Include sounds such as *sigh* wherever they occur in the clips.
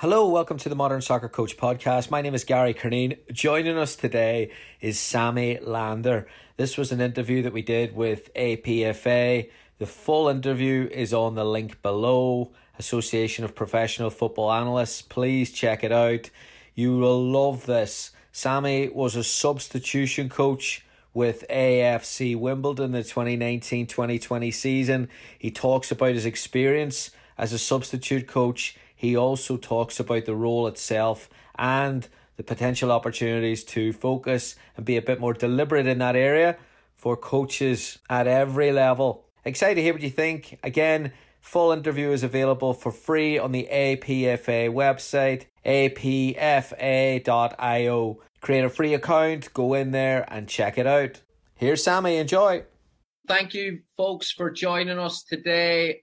Hello, welcome to the Modern Soccer Coach Podcast. My name is Gary Curneen. Joining us today is Sammy Lander. This was an interview that we did with APFA. The full interview is on the link below. Association of Professional Football Analysts. Please check it out. You will love this. Sammy was a substitution coach with AFC Wimbledon the 2019 2020 season. He talks about his experience as a substitute coach. He also talks about the role itself and the potential opportunities to focus and be a bit more deliberate in that area for coaches at every level. Excited to hear what you think. Again, full interview is available for free on the APFA website, apfa.io. Create a free account, go in there and check it out. Here's Sammy, enjoy. Thank you, folks, for joining us today.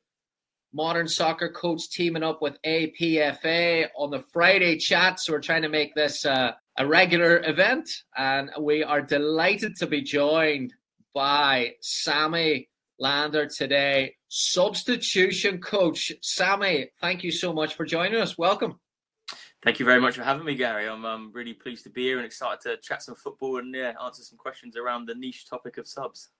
Modern Soccer Coach teaming up with APFA on the Friday chat. So we're trying to make this uh, a regular event, and we are delighted to be joined by Sammy Lander today, substitution coach. Sammy, thank you so much for joining us. Welcome. Thank you very much for having me, Gary. I'm um, really pleased to be here and excited to chat some football and yeah, answer some questions around the niche topic of subs.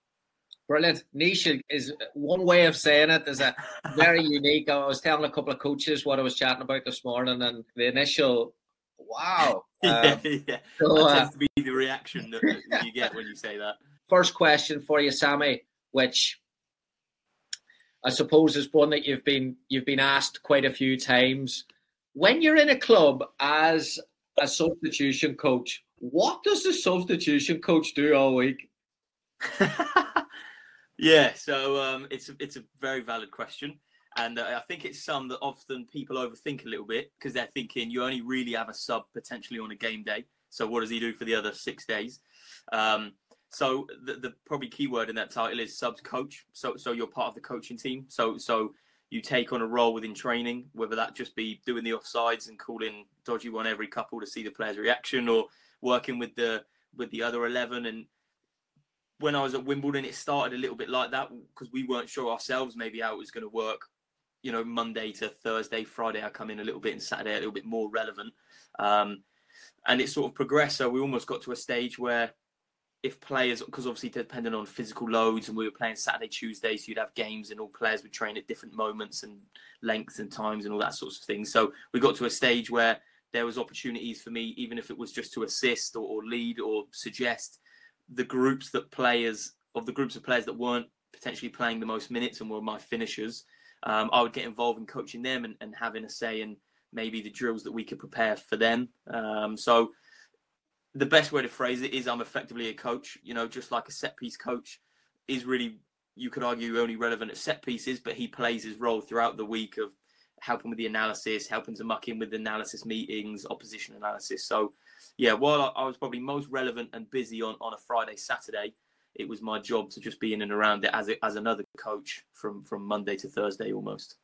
Brilliant. Niche is one way of saying it. Is a very *laughs* unique. I was telling a couple of coaches what I was chatting about this morning, and the initial, wow. *laughs* yeah, Um, yeah. so, that uh, tends to be the reaction that, that you get when you say that. *laughs* first question for you, Sammy, which I suppose is one that you've been you've been asked quite a few times. When you're in a club as a substitution coach, what does the substitution coach do all week? Yeah, so um, it's a, it's a very valid question, and uh, I think it's some that often people overthink a little bit because they're thinking you only really have a sub potentially on a game day. So what does he do for the other six days? Um, so the, the probably key word in that title is subs coach. So so you're part of the coaching team. So so you take on a role within training, whether that just be doing the offsides and calling dodgy one every couple to see the player's reaction, or working with the with the other eleven and when I was at Wimbledon, it started a little bit like that because we weren't sure ourselves maybe how it was going to work. You know, Monday to Thursday, Friday, I come in a little bit, and Saturday a little bit more relevant. Um, and it sort of progressed. So we almost got to a stage where if players, because obviously depending on physical loads, and we were playing Saturday, Tuesday, so you'd have games, and all players would train at different moments and lengths and times and all that sorts of things. So we got to a stage where there was opportunities for me, even if it was just to assist or, or lead or suggest the groups that players of the groups of players that weren't potentially playing the most minutes and were my finishers, um, I would get involved in coaching them and, and having a say in maybe the drills that we could prepare for them. Um, so the best way to phrase it is I'm effectively a coach, you know, just like a set piece coach is really, you could argue, only relevant at set pieces, but he plays his role throughout the week of helping with the analysis, helping to muck in with the analysis meetings, opposition analysis. So yeah, while I, I was probably most relevant and busy on, on a Friday, Saturday, it was my job to just be in and around it as a, as another coach from from Monday to Thursday almost.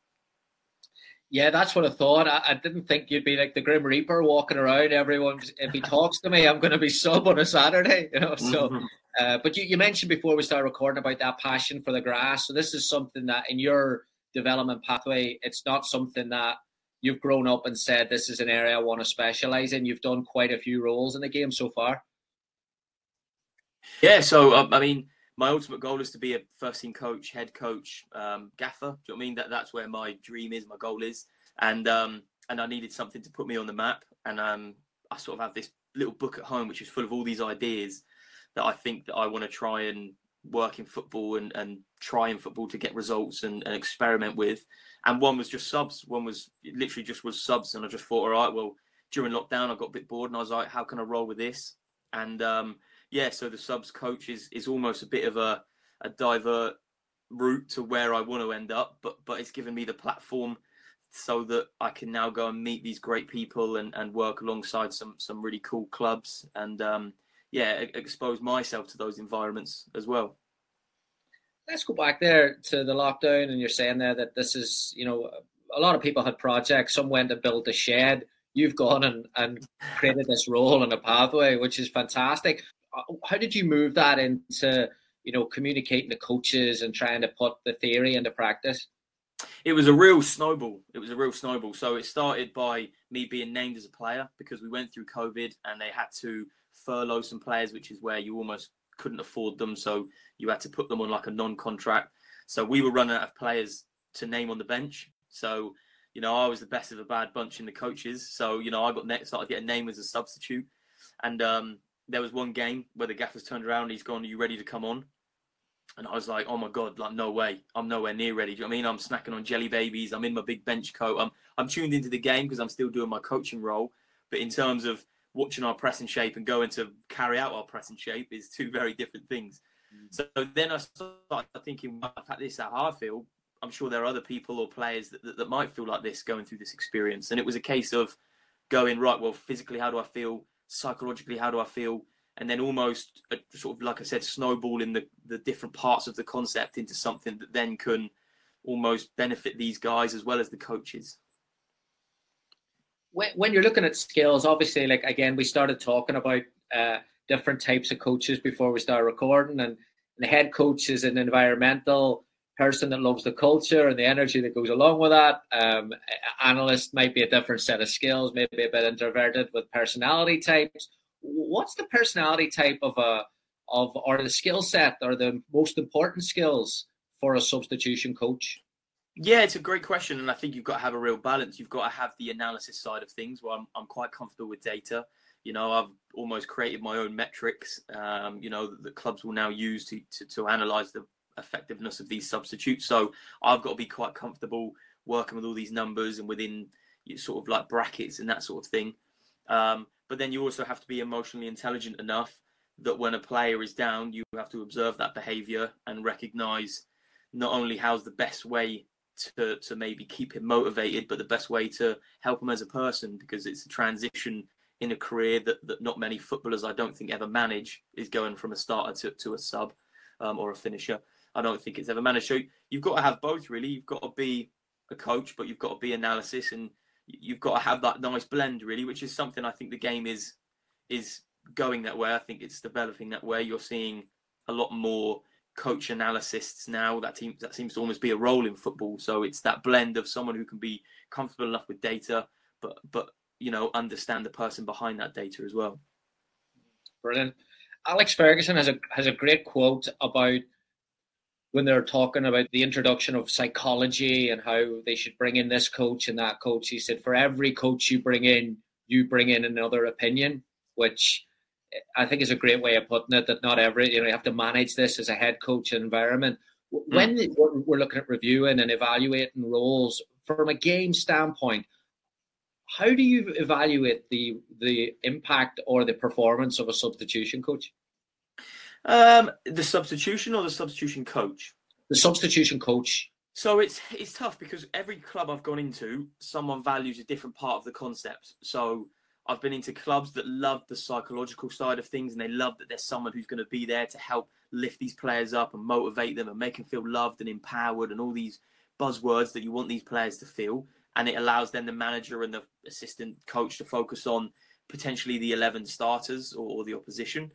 Yeah, that's what I thought. I, I didn't think you'd be like the Grim Reaper walking around. Everyone, if he talks to me, I'm going to be *laughs* sub on a Saturday. You know, so. Mhm. Uh, but you, you mentioned before we started recording about that passion for the grass. So this is something that in your development pathway, it's not something that you've grown up and said this is an area I want to specialize in. You've done quite a few roles in the game so far. Yeah, so um, I mean, my ultimate goal is to be a first team coach, head coach, um, gaffer. Do you know I mean? That that's where my dream is, my goal is, and um, and I needed something to put me on the map, and um, I sort of have this little book at home which is full of all these ideas that I think that I want to try and work in football and, and try in football to get results and, and experiment with. And one was just subs. One was literally just was subs, and I just thought, all right, well, during lockdown, I got a bit bored, and I was like, how can I roll with this? And um, yeah, so the subs coach is is almost a bit of a a divert route to where I want to end up, but but it's given me the platform so that I can now go and meet these great people and, and work alongside some some really cool clubs and um, yeah, expose myself to those environments as well. Let's go back there to the lockdown, and you're saying there that this is you know a lot of people had projects. Some went to build a shed. You've gone and, and *laughs* created this role and a pathway, which is fantastic. Uh, how did you move that into you know communicating to coaches and trying to put the theory into practice? It was a real snowball. It was a real snowball. So it started by me being named as a player because we went through COVID and they had to furlough some players, which is where you almost couldn't afford them. So you had to put them on like a non-contract. So we were running out of players to name on the bench. So you know, I was the best of a bad bunch in the coaches. So you know, I got next started getting named as a substitute, and um, there was one game where the gaffer's turned around. he's gone, "Are you ready to come on?" And I was like, "Oh my god, like no way! I'm nowhere near ready." Do you know I mean? I'm snacking on jelly babies. I'm in my big bench coat. I'm I'm tuned into the game because I'm still doing my coaching role. But in terms of watching our press pressing shape and going to carry out our press pressing shape is two very different things. Mm. So then I started thinking, well, if this is how I feel, I'm sure there are other people or players that, that, that might feel like this going through this experience. And it was a case of going, right, well, physically, how do I feel? Psychologically, how do I feel? And then almost a, sort of, like I said, snowballing the, the different parts of the concept into something that then can almost benefit these guys as well as the coaches. When, you're looking at skills, obviously, like again, we started talking about uh, different types of coaches before we started recording, and the head coach is an environmental person that loves the culture and the energy that goes along with that. Um, analyst might be a different set of skills, maybe a bit introverted with personality types. What's the personality type of a of or the skill set or the most important skills for a substitution coach? Yeah, it's a great question, and I think you've got to have a real balance. You've got to have the analysis side of things, where I'm, I'm quite comfortable with data. You know, I've almost created my own metrics. Um, you know, that the clubs will now use to to, to analyze the effectiveness of these substitutes. So I've got to be quite comfortable working with all these numbers and within sort of like brackets and that sort of thing. Um, but then you also have to be emotionally intelligent enough that when a player is down, you have to observe that behavior and recognize not only how's the best way to, to maybe keep him motivated, but the best way to help him as a person because it's a transition in a career that, that not many footballers I don't think ever manage is going from a starter to, to a sub um, or a finisher. I don't think it's ever managed. So you've got to have both, really. You've got to be a coach, but you've got to be analysis, and you've got to have that nice blend, really, which is something I think the game is is going that way. I think it's developing that way. You're seeing a lot more coach analysts now. That team that seems to almost be a role in football. So it's that blend of someone who can be comfortable enough with data, but but you know understand the person behind that data as well. Brilliant. Alex Ferguson has a has a great quote about when they're talking about the introduction of psychology and how they should bring in this coach and that coach, he said, for every coach you bring in, you bring in another opinion, which I think is a great way of putting it. That not every, you know, you have to manage this as a head coach environment. Hmm. When mm. we're looking at reviewing and evaluating roles from a game standpoint, how do you evaluate the the impact or the performance of a substitution coach? Um, the substitution or the substitution coach? The substitution coach. So it's it's tough because every club I've gone into, someone values a different part of the concept. So I've been into clubs that love the psychological side of things and they love that there's someone who's going to be there to help lift these players up and motivate them and make them feel loved and empowered and all these buzzwords that you want these players to feel. And it allows then the manager and the assistant coach to focus on potentially the 11 starters or, or the opposition.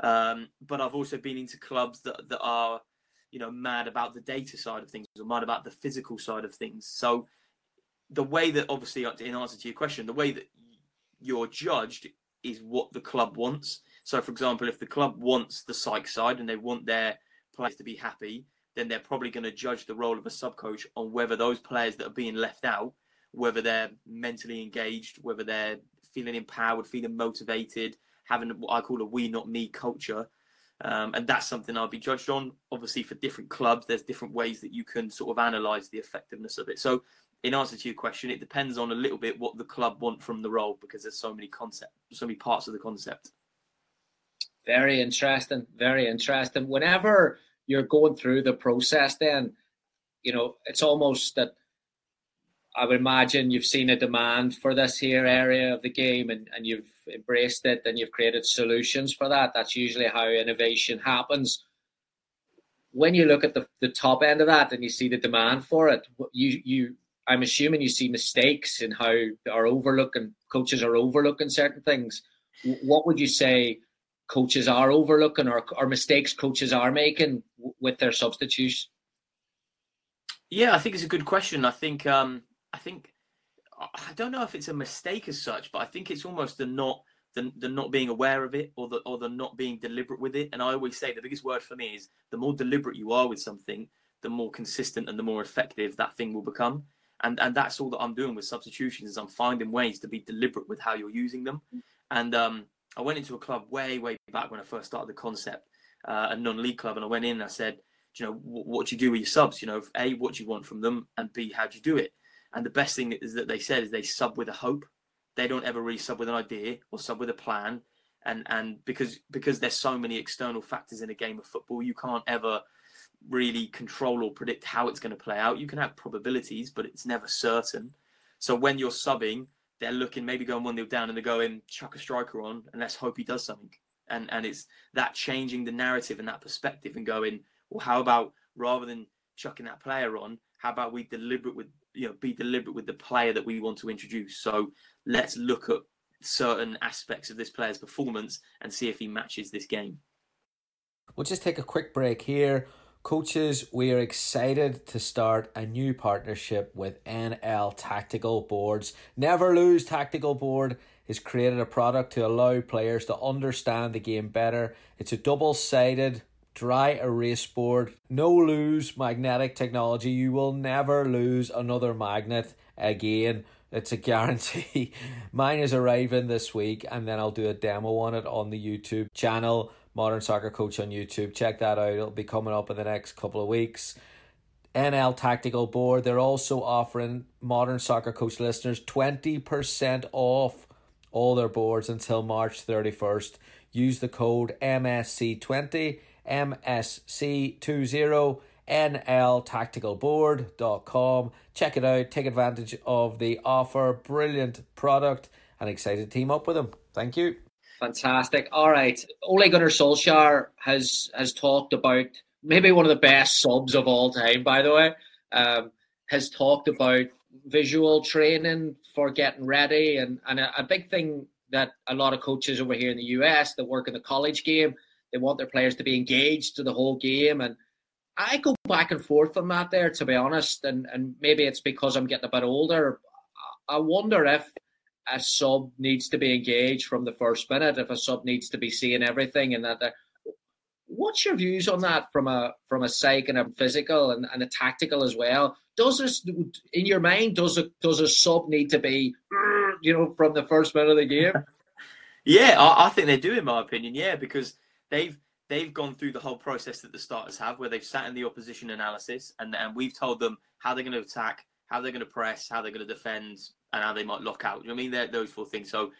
Um, but I've also been into clubs that, that are, you know, mad about the data side of things or mad about the physical side of things. So the way that, obviously, in answer to your question, the way that you're judged is what the club wants. So, for example, if the club wants the psych side and they want their players to be happy, then they're probably going to judge the role of a sub coach on whether those players that are being left out, whether they're mentally engaged, whether they're feeling empowered, feeling motivated, having what I call a we not me culture. Um, and that's something I'll be judged on. Obviously, for different clubs, there's different ways that you can sort of analyze the effectiveness of it. So, in answer to your question, it depends on a little bit what the club want from the role because there's so many concept, so many parts of the concept. Very interesting. Very interesting. Whenever you're going through the process, then you know it's almost that I would imagine you've seen a demand for this here area of the game and, and you've embraced it and you've created solutions for that. That's usually how innovation happens. When you look at the, the top end of that and you see the demand for it, you you I'm assuming you see mistakes in how are overlooking coaches are overlooking certain things. What would you say coaches are overlooking or, or mistakes coaches are making with their substitutes? Yeah, I think it's a good question. I think um, I think I don't know if it's a mistake as such, but I think it's almost the not the, the not being aware of it or the or the not being deliberate with it. And I always say the biggest word for me is the more deliberate you are with something, the more consistent and the more effective that thing will become. And and that's all that I'm doing with substitutions is I'm finding ways to be deliberate with how you're using them. And um, I went into a club way way back when I first started the concept, uh, a non-league club, and I went in and I said, you know, what, what do you do with your subs? You know, a what do you want from them, and b how do you do it? And the best thing is that they said is they sub with a hope. They don't ever really sub with an idea or sub with a plan. And and because because there's so many external factors in a game of football, you can't ever really control or predict how it's going to play out. You can have probabilities, but it's never certain. So when you're subbing, they're looking maybe going one nil down and they're going chuck a striker on and let's hope he does something. And and it's that changing the narrative and that perspective and going, well, how about rather than chucking that player on, how about we deliberate with you know be deliberate with the player that we want to introduce. So let's look at certain aspects of this player's performance and see if he matches this game. We'll just take a quick break here. Coaches, we are excited to start a new partnership with NL Tactical Boards. Never Lose Tactical Board has created a product to allow players to understand the game better. It's a double sided dry erase board, no lose magnetic technology. You will never lose another magnet again. It's a guarantee. *laughs* Mine is arriving this week, and then I'll do a demo on it on the YouTube channel, Modern Soccer Coach on YouTube. Check that out. It'll be coming up in the next couple of weeks. NL Tactical Board. They're also offering Modern Soccer Coach listeners 20% off all their boards until March 31st. Use the code MSC20 MSC20 nltacticalboard.com. Check it out, take advantage of the offer. Brilliant product and excited to team up with them. Thank you. Fantastic. All right. Ole Gunnar Solskjaer has has talked about maybe one of the best subs of all time, by the way. Um, has talked about visual training for getting ready and, and a, a big thing that a lot of coaches over here in the US that work in the college game they want their players to be engaged to the whole game. And I go back and forth on that there, to be honest. And, and maybe it's because I'm getting a bit older. I wonder if a sub needs to be engaged from the first minute, if a sub needs to be seeing everything and that. What's your views on that from a from a psych and a physical and, and a tactical as well? Does this in your mind does a does a sub need to be you know from the first minute of the game? *laughs* yeah, I, I think they do, in my opinion. Yeah, because they've they've gone through the whole process that the starters have, where they've sat in the opposition analysis, and and we've told them how they're going to attack, how they're going to press, how they're going to defend, and how they might lock out. You know I mean, they're those four things. So,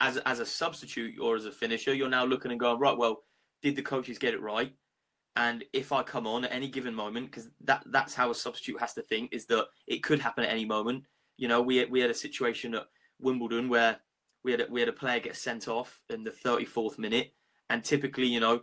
as as a substitute or as a finisher, you're now looking and going right. Well, did the coaches get it right? And if I come on at any given moment, because that that's how a substitute has to think, is that it could happen at any moment. You know, we we had a situation at Wimbledon where we had a, we had a player get sent off in the 34th minute and typically, you know,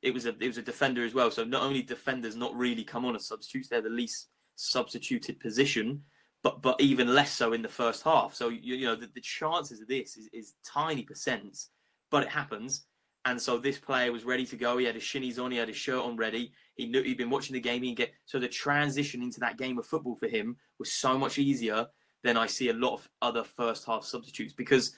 it was a it was a defender as well. So not only defenders not really come on as substitutes, they're the least substituted position, but but even less so in the first half. So you, you know the, the chances of this is, is tiny percents, but it happens. And so this player was ready to go. He had his shinies on. He had his shirt on ready. He knew he'd been watching the game. He get so the transition into that game of football for him was so much easier than I see a lot of other first half substitutes because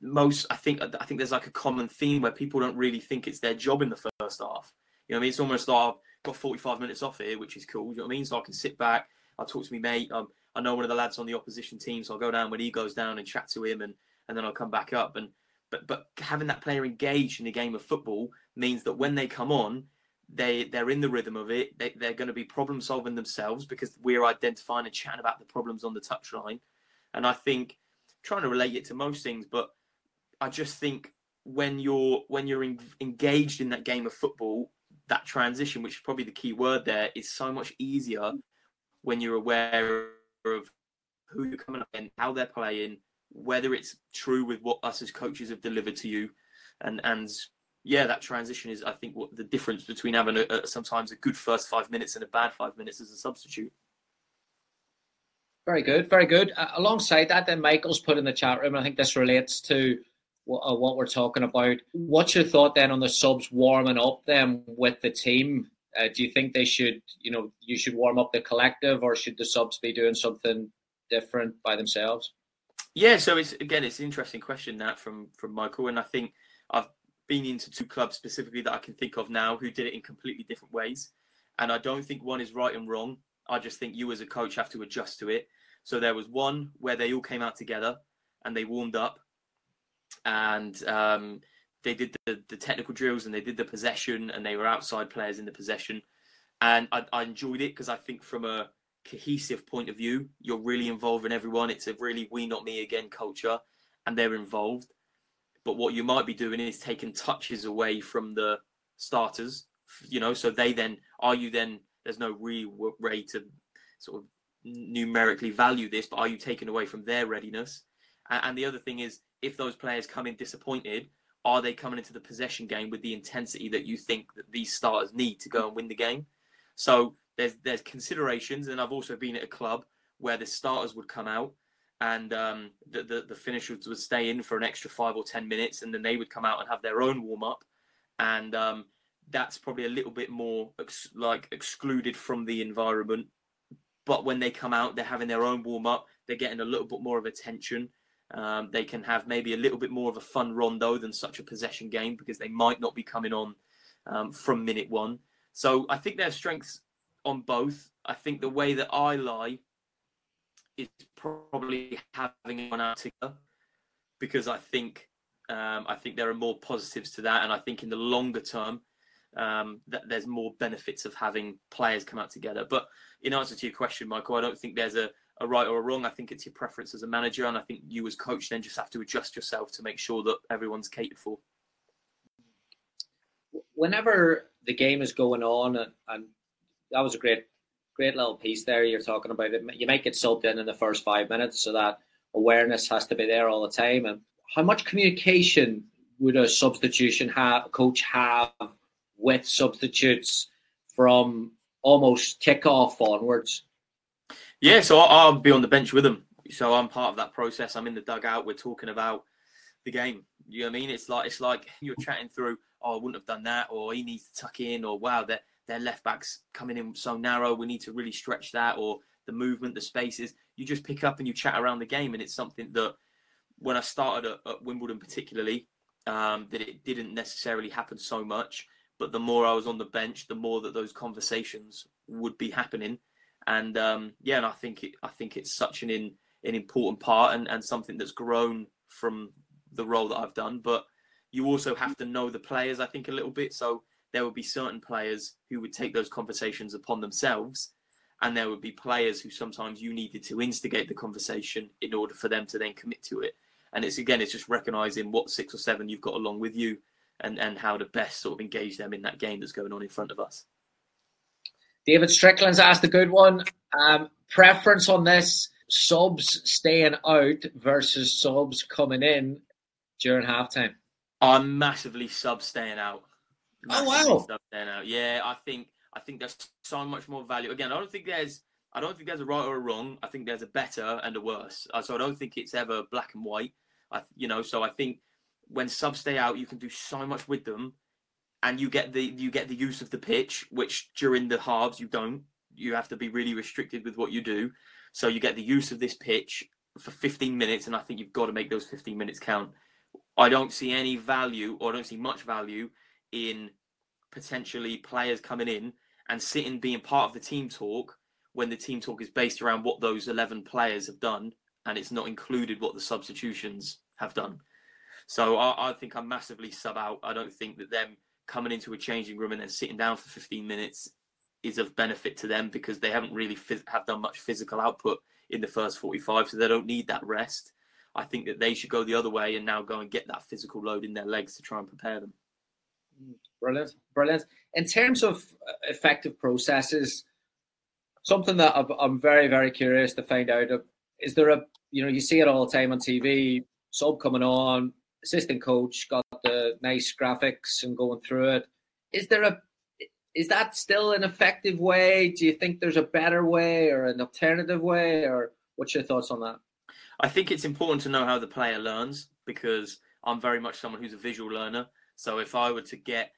most I think I think there's like a common theme where people don't really think it's their job in the first half. You know, I mean, it's almost like I've got 45 minutes off here, which is cool. You know what I mean? So I can sit back. I'll talk to my mate. Um, I know one of the lads on the opposition team, so I'll go down when he goes down and chat to him, and and then I'll come back up. And but but having that player engaged in the game of football means that when they come on, they they're in the rhythm of it. They, they're going to be problem solving themselves because we're identifying and chatting about the problems on the touchline. And I think trying to relate it to most things, but I just think when you're when you're in, engaged in that game of football, that transition, which is probably the key word there, is so much easier when you're aware of who you're coming up and how they're playing, whether it's true with what us as coaches have delivered to you, and and yeah, that transition is I think what the difference between having a, a, sometimes a good first five minutes and a bad five minutes as a substitute. Very good, very good. Uh, alongside that, then Michael's put in the chat room. I think this relates to what, uh, what we're talking about. What's your thought then on the subs warming up then with the team? Uh, do you think they should, you know, you should warm up the collective, or should the subs be doing something different by themselves? Yeah, so it's again, it's an interesting question that from from Michael, and I think I've been into two clubs specifically that I can think of now who did it in completely different ways, and I don't think one is right and wrong. I just think you as a coach have to adjust to it. So there was one where they all came out together and they warmed up, and um, they did the, the technical drills and they did the possession and they were outside players in the possession, and I, I enjoyed it because I think from a cohesive point of view. You're really involving everyone. It's a really we not me again culture, and they're involved. But what you might be doing is taking touches away from the starters. You know, so they then are you then there's no real way to sort of numerically value this, but are you taking away from their readiness? And the other thing is, if those players come in disappointed, are they coming into the possession game with the intensity that you think that these starters need to go and win the game? So there's there's considerations, and I've also been at a club where the starters would come out and um, the, the, the finishers would stay in for an extra five or ten minutes, and then they would come out and have their own warm up, and um, that's probably a little bit more ex- like excluded from the environment. But when they come out, they're having their own warm up. They're getting a little bit more of attention. Um, they can have maybe a little bit more of a fun rondo than such a possession game because they might not be coming on um, from minute one. So I think their strengths on both. I think the way that I lie is probably having one out together because I think um, I think there are more positives to that, and I think in the longer term um, that there's more benefits of having players come out together. But in answer to your question, Michael, I don't think there's a, a right or a wrong. I think it's your preference as a manager, and I think you as coach then just have to adjust yourself to make sure that everyone's catered for. Whenever the game is going on and, and that was a great, great little piece there. You're talking about it. You might get subbed in in the first five minutes, so that awareness has to be there all the time. And how much communication would a substitution have, coach have with substitutes from almost kickoff onwards? Yeah, so I'll, be on the bench with them. So I'm part of that process. I'm in the dugout. We're talking about the game. You know what I mean? It's like it's like *laughs* you're chatting through. Oh, I wouldn't have done that, or he needs to tuck in, or wow, they're their left backs coming in so narrow. We need to really stretch that, or the movement, the spaces. You just pick up and you chat around the game, and it's something that when I started at, at Wimbledon, particularly, um, that it didn't necessarily happen so much. But the more I was on the bench, the more that those conversations would be happening. And um, yeah, and I think it, I think it's such an in, an important part and, and something that's grown from the role that I've done. But you also have to know the players, I think, a little bit. So there would be certain players who would take those conversations upon themselves and there would be players who sometimes you needed to instigate the conversation in order for them to then commit to it and it's again it's just recognizing what six or seven you've got along with you and and how to best sort of engage them in that game that's going on in front of us david strickland's asked a good one um, preference on this subs staying out versus subs coming in during halftime i'm massively sub staying out Oh wow! Stuff there now. Yeah, I think I think there's so much more value. Again, I don't think there's I don't think there's a right or a wrong. I think there's a better and a worse. Uh, so I don't think it's ever black and white. I you know so I think when subs stay out, you can do so much with them, and you get the you get the use of the pitch, which during the halves you don't. You have to be really restricted with what you do. So you get the use of this pitch for 15 minutes, and I think you've got to make those 15 minutes count. I don't see any value, or I don't see much value in potentially players coming in and sitting being part of the team talk when the team talk is based around what those 11 players have done and it's not included what the substitutions have done. So I, I, think I'm massively sub out. I don't think that them coming into a changing room and then sitting down for 15 minutes is of benefit to them because they haven't really have done much physical output in the first 45, so they don't need that rest. I think that they should go the other way and now go and get that physical load in their legs to try and prepare them. Brilliant, brilliant. In terms of uh, effective processes, something that I'm very, very curious to find out is there a you know you see it all the time on TV, sub coming on, assistant coach got the nice graphics and going through it. Is there a is that still an effective way? Do you think there's a better way or an alternative way, or what's your thoughts on that? I think it's important to know how the player learns because I'm very much someone who's a visual learner. So if I were to get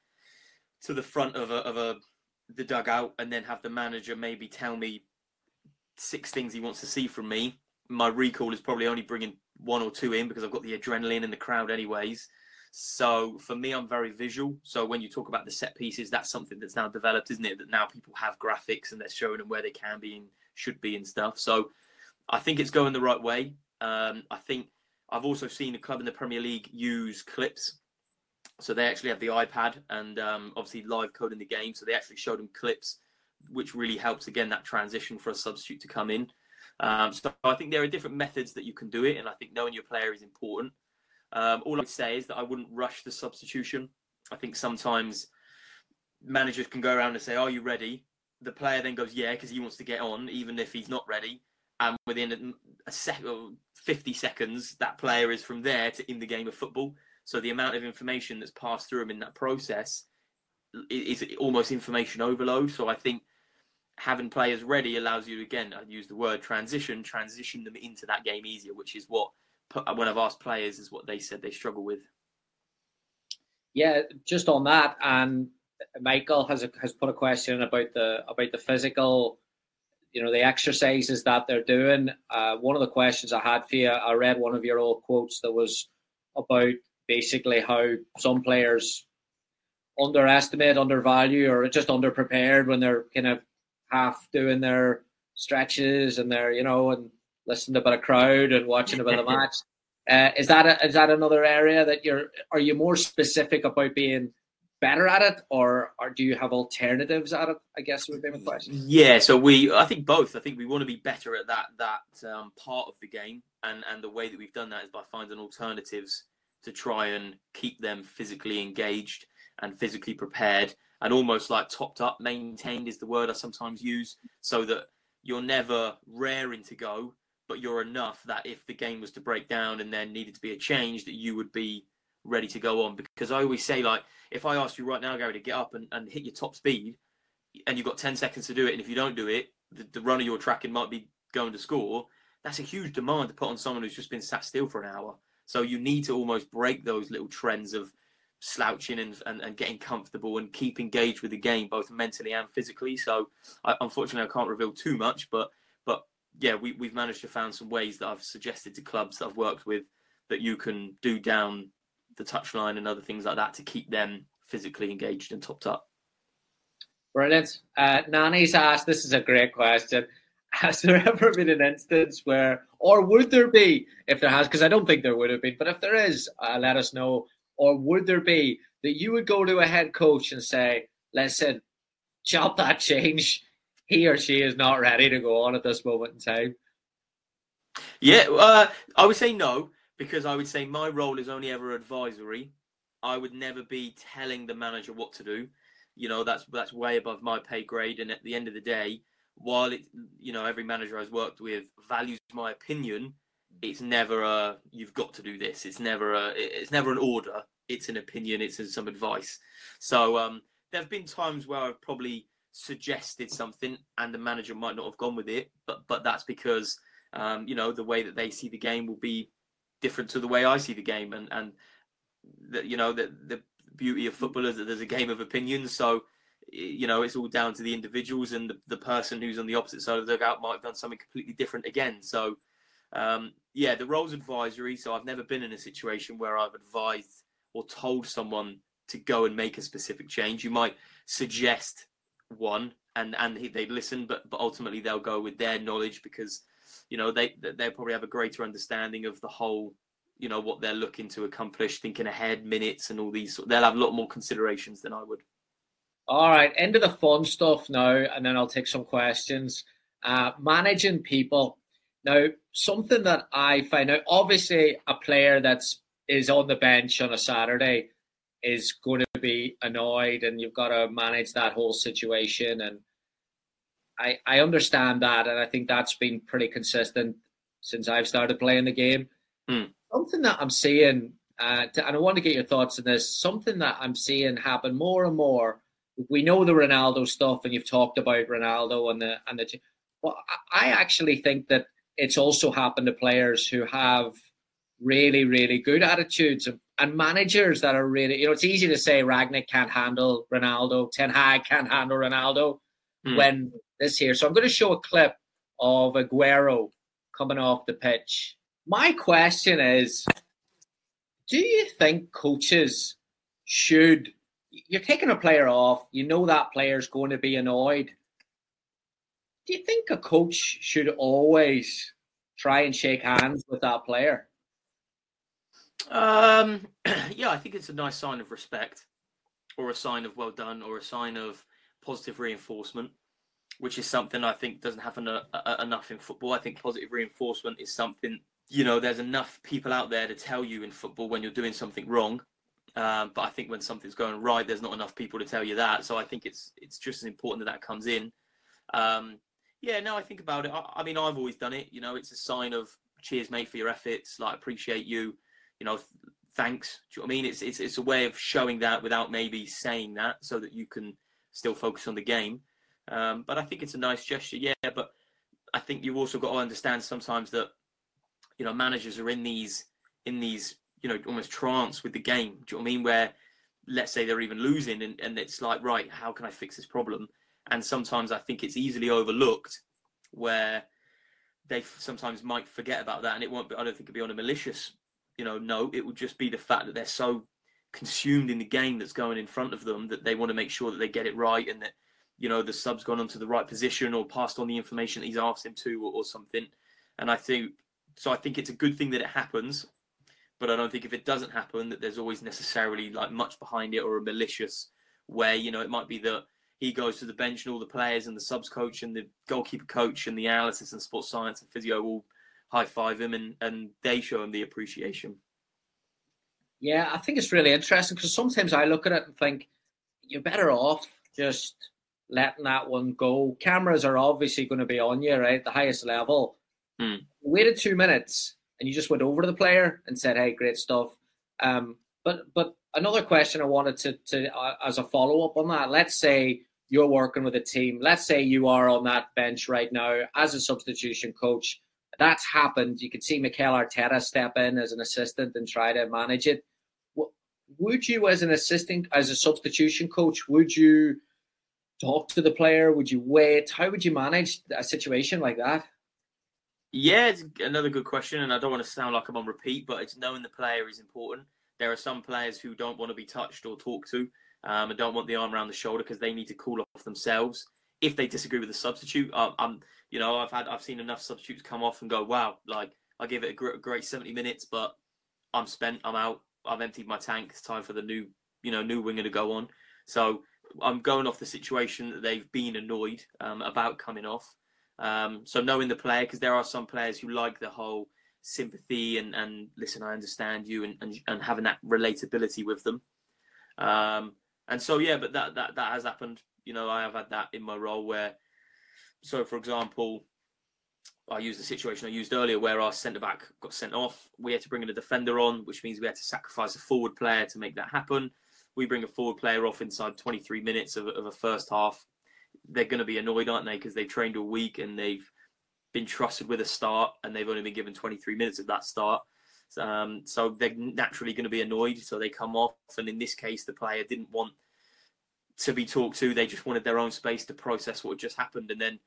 to the front of a, of a the dugout and then have the manager maybe tell me six things he wants to see from me, my recall is probably only bringing one or two in because I've got the adrenaline in the crowd anyways. So for me, I'm very visual. So when you talk about the set pieces, that's something that's now developed, isn't it? That now people have graphics and they're showing them where they can be and should be and stuff. So I think it's going the right way. Um, I think I've also seen a club in the Premier League use clips. So they actually have the iPad and um, obviously live code in the game. So they actually showed them clips, which really helps again that transition for a substitute to come in. Um, so I think there are different methods that you can do it, and I think knowing your player is important. Um, all I would say is that I wouldn't rush the substitution. I think sometimes managers can go around and say, "Are you ready?" The player then goes, "Yeah," because he wants to get on, even if he's not ready. And within a sec- 50 seconds, that player is from there to in the game of football. So the amount of information that's passed through him in that process is almost information overload. So I think having players ready allows you again I use the word transition transition them into that game easier which is what when I've asked players is what they said they struggle with. Yeah just on that and Michael has a, has put a question about the about the physical you know the exercises that they're doing. Uh, one of the questions I had for you I read one of your old quotes that was about basically how some players underestimate undervalue or just underprepared when they're kind of half doing their stretches and their, you know, and listening to a bit of crowd and watching a bit of *laughs* match. Uh, is that a, is that another area that you're? Are you more specific about being better at it, or or do you have alternatives at it? I guess would be my question. Yeah, so we, I think both. I think we want to be better at that that um, part of the game, and and the way that we've done that is by finding alternatives to try and keep them physically engaged and physically prepared and almost like topped up, maintained is the word I sometimes use, so that you're never raring to go, but you're enough that if the game was to break down and there needed to be a change, that you would be ready to go on. Because I always say, like, if I ask you right now, Gary, to get up and, and hit your top speed, and you've got 10 seconds to do it, and if you don't do it, the, the runner you're tracking might be going to score. That's a huge demand to put on someone who's just been sat still for an hour. So you need to almost break those little trends of slouching and, and, and getting comfortable and keep engaged with the game both mentally and physically. So I, unfortunately, I can't reveal too much, but but yeah, we, we've managed to find some ways that I've suggested to clubs that I've worked with that you can do down the touchline and other things like that to keep them physically engaged and topped up. Brilliant. Uh, Nani's asked, this is a great question. *laughs* Has there ever been an instance where, or would there be, if there has, because I don't think there would have been, but if there is, uh, let us know, or would there be that you would go to a head coach and say, listen, chop that change. He or she is not ready to go on at this moment in time. Yeah, uh, I would say no because I would say my role is only ever advisory. I would never be telling the manager what to do. You know, that's that's way above my pay grade. And at the end of the day, while it, you know, every manager I've worked with values my opinion, it's never a you've got to do this. It's never a it's never an order. It's an opinion. It's some advice. So um, there have been times where I've probably suggested something and the manager might not have gone with it, but but that's because um, you know the way that they see the game will be different to the way I see the game, and and the, you know the the beauty of football is that there's a game of opinions. So you know it's all down to the individuals and the, the person who's on the opposite side of the dugout might have done something completely different again. So um, yeah, the role's advisory. So I've never been in a situation where I've advised or told someone to go and make a specific change. You might suggest one, and and they listen, but but ultimately they'll go with their knowledge because you know they they probably have a greater understanding of the whole. You know what they're looking to accomplish, thinking ahead, minutes, and all these. They'll have a lot more considerations than I would. All right, into the fun stuff now, and then I'll take some questions. Uh, managing people now, something that I find out, obviously, a player that's is on the bench on a Saturday is going to be annoyed, and you've got to manage that whole situation. And I I understand that, and I think that's been pretty consistent since I've started playing the game. Hmm. Something that I'm seeing, uh, to- and I want to get your thoughts on this. Something that I'm seeing happen more and more. We know the Ronaldo stuff, and you've talked about Ronaldo and the and the. Well, I actually think that it's also happened to players who have really, really good attitudes and, and managers that are really, you know, it's easy to say Rangnick can't handle Ronaldo, Ten Hag can't handle Ronaldo Hmm. when this here. So I'm going to show a clip of Aguero coming off the pitch. My question is Do you think coaches should, you're taking a player off, you know that player's going to be annoyed. Do you think a coach should always try and shake hands with that player? Um, *clears throat* yeah, I think it's a nice sign of respect, or a sign of well done, or a sign of positive reinforcement, which is something I think doesn't happen uh, uh, enough in football. I think positive reinforcement is something you know. There's enough people out there to tell you in football when you're doing something wrong, um, but I think when something's going right, there's not enough people to tell you that. So I think it's it's just as important that that comes in. Um, yeah, no, I think about it. I, I mean, I've always done it. You know, it's a sign of cheers, mate, for your efforts. Like, appreciate you. You know, th- thanks. Do you know what I mean? It's it's it's a way of showing that without maybe saying that, so that you can still focus on the game. Um, but I think it's a nice gesture. Yeah, but I think you've also got to understand sometimes that you know managers are in these in these you know almost trance with the game. Do you know what I mean? Where let's say they're even losing, and, and it's like, right, how can I fix this problem? And sometimes I think it's easily overlooked where they sometimes might forget about that, and it won't. Be, I don't think it'd be on a malicious, you know, note. It would just be the fact that they're so consumed in the game that's going in front of them that they want to make sure that they get it right and that you know the sub's gone onto the right position or passed on the information that he's asked him to or, or something. And I think so. I think it's a good thing that it happens, but I don't think if it doesn't happen that there's always necessarily like much behind it or a malicious way. You know, it might be that he goes to the bench and all the players and the subs coach and the goalkeeper coach and the analysis and sports science and physio all high five him and, and they show him the appreciation. Yeah, I think it's really interesting because sometimes I look at it and think you're better off just letting that one go. Cameras are obviously going to be on you, right? The highest level. Hmm. Waited two minutes and you just went over to the player and said, "Hey, great stuff." Um, but but another question I wanted to to uh, as a follow up on that. Let's say you're working with a team. Let's say you are on that bench right now as a substitution coach. That's happened. You could see Mikel Arteta step in as an assistant and try to manage it. Would you, as an assistant, as a substitution coach, would you talk to the player? Would you wait? How would you manage a situation like that? Yeah, it's another good question, and I don't want to sound like I'm on repeat, but it's knowing the player is important. There are some players who don't want to be touched or talked to, um, and don't want the arm around the shoulder because they need to cool off themselves. If they disagree with the substitute, I, I'm, you know, I've had, I've seen enough substitutes come off and go, wow, like I give it a great, great 70 minutes, but I'm spent, I'm out, I've emptied my tank. It's time for the new, you know, new winger to go on. So I'm going off the situation that they've been annoyed um, about coming off. Um, so knowing the player, because there are some players who like the whole sympathy and, and listen, I understand you, and, and, and having that relatability with them. Um, and so yeah, but that, that that has happened. You know, I have had that in my role where, so for example, I used the situation I used earlier where our centre back got sent off. We had to bring in a defender on, which means we had to sacrifice a forward player to make that happen. We bring a forward player off inside 23 minutes of, of a first half. They're going to be annoyed, aren't they? Because they've trained a week and they've been trusted with a start and they've only been given 23 minutes of that start. Um, so they're naturally going to be annoyed. So they come off. And in this case, the player didn't want to be talked to. They just wanted their own space to process what had just happened. And then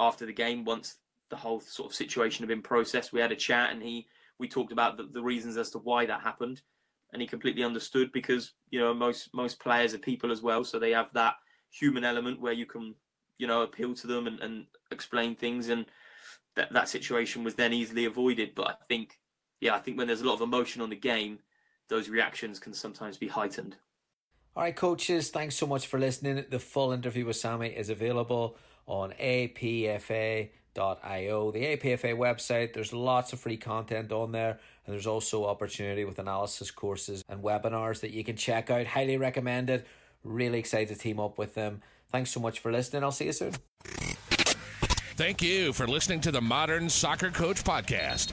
after the game, once the whole sort of situation had been processed, we had a chat and he we talked about the, the reasons as to why that happened. And he completely understood because you know most most players are people as well, so they have that human element where you can you know appeal to them and, and explain things and that that situation was then easily avoided but i think yeah i think when there's a lot of emotion on the game those reactions can sometimes be heightened All right, coaches, thanks so much for listening. The full interview with Sammy is available on apfa.io, the APFA website. There's lots of free content on there, and there's also opportunity with analysis courses and webinars that you can check out. Highly recommended. Really excited to team up with them. Thanks so much for listening. I'll see you soon. Thank you for listening to the Modern Soccer Coach Podcast.